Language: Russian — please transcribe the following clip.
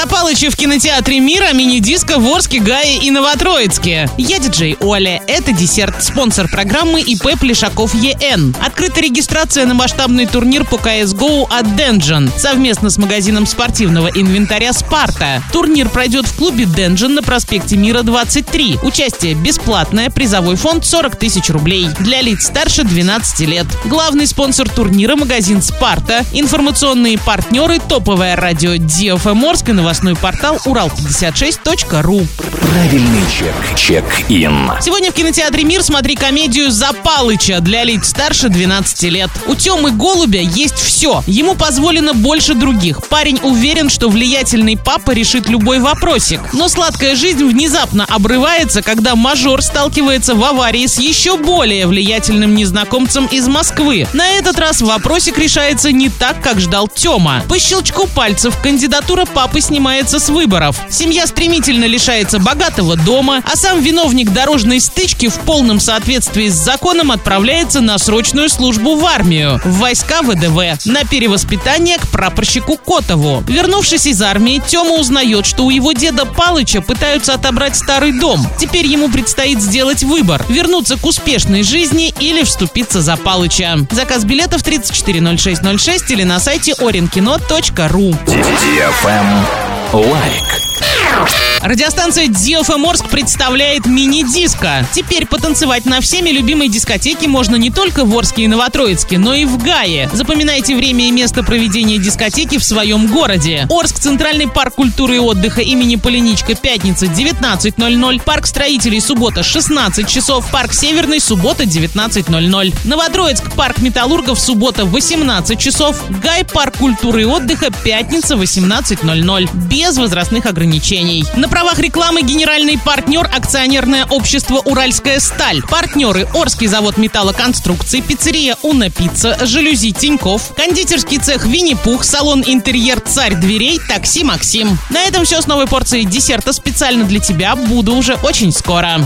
Запалычи в кинотеатре «Мира», мини-диско в Орске, Гае и Новотроицке. Я диджей Оля. Это десерт. Спонсор программы ИП Плешаков ЕН. Открыта регистрация на масштабный турнир по CSGO от Dungeon совместно с магазином спортивного инвентаря «Спарта». Турнир пройдет в клубе Dungeon на проспекте Мира 23. Участие бесплатное, призовой фонд 40 тысяч рублей. Для лиц старше 12 лет. Главный спонсор турнира – магазин «Спарта». Информационные партнеры – топовое радио DFM Орск и новостной портал урал56.ру. Правильный чек. Чек-ин. Сегодня в кинотеатре «Мир» смотри комедию «Запалыча» для лиц старше 12 лет. У Темы Голубя есть все. Ему позволено больше других. Парень уверен, что влиятельный папа решит любой вопросик. Но сладкая жизнь внезапно обрывается, когда мажор сталкивается в аварии с еще более влиятельным незнакомцем из Москвы. На этот раз вопросик решается не так, как ждал Тёма. По щелчку пальцев кандидатура папы снимается с выборов. Семья стремительно лишается богатого дома, а сам виновник дорожной стычки в полном соответствии с законом отправляется на срочную службу в армию, в войска ВДВ, на перевоспитание к прапорщику Котову. Вернувшись из армии, Тёма узнает, что у его деда Палыча пытаются отобрать старый дом. Теперь ему предстоит сделать выбор – вернуться к успешной жизни или вступиться за Палыча. Заказ билетов 340606 или на сайте orenkino.ru. Like. Радиостанция DFM Орск представляет мини-диско. Теперь потанцевать на всеми любимой дискотеке можно не только в Орске и Новотроицке, но и в Гае. Запоминайте время и место проведения дискотеки в своем городе. Орск, Центральный парк культуры и отдыха имени Поляничко, пятница 19.00. Парк строителей, суббота 16 часов. Парк Северный, суббота 19.00. Новотроицк, парк металлургов, суббота 18 часов. Гай, парк культуры и отдыха, пятница 18.00. Без возрастных ограничений. На правах рекламы генеральный партнер акционерное общество «Уральская сталь». Партнеры Орский завод металлоконструкций, пиццерия «Уна Пицца», жалюзи Тиньков, кондитерский цех «Винни-Пух», салон «Интерьер Царь дверей», такси «Максим». На этом все с новой порцией десерта специально для тебя. Буду уже очень скоро.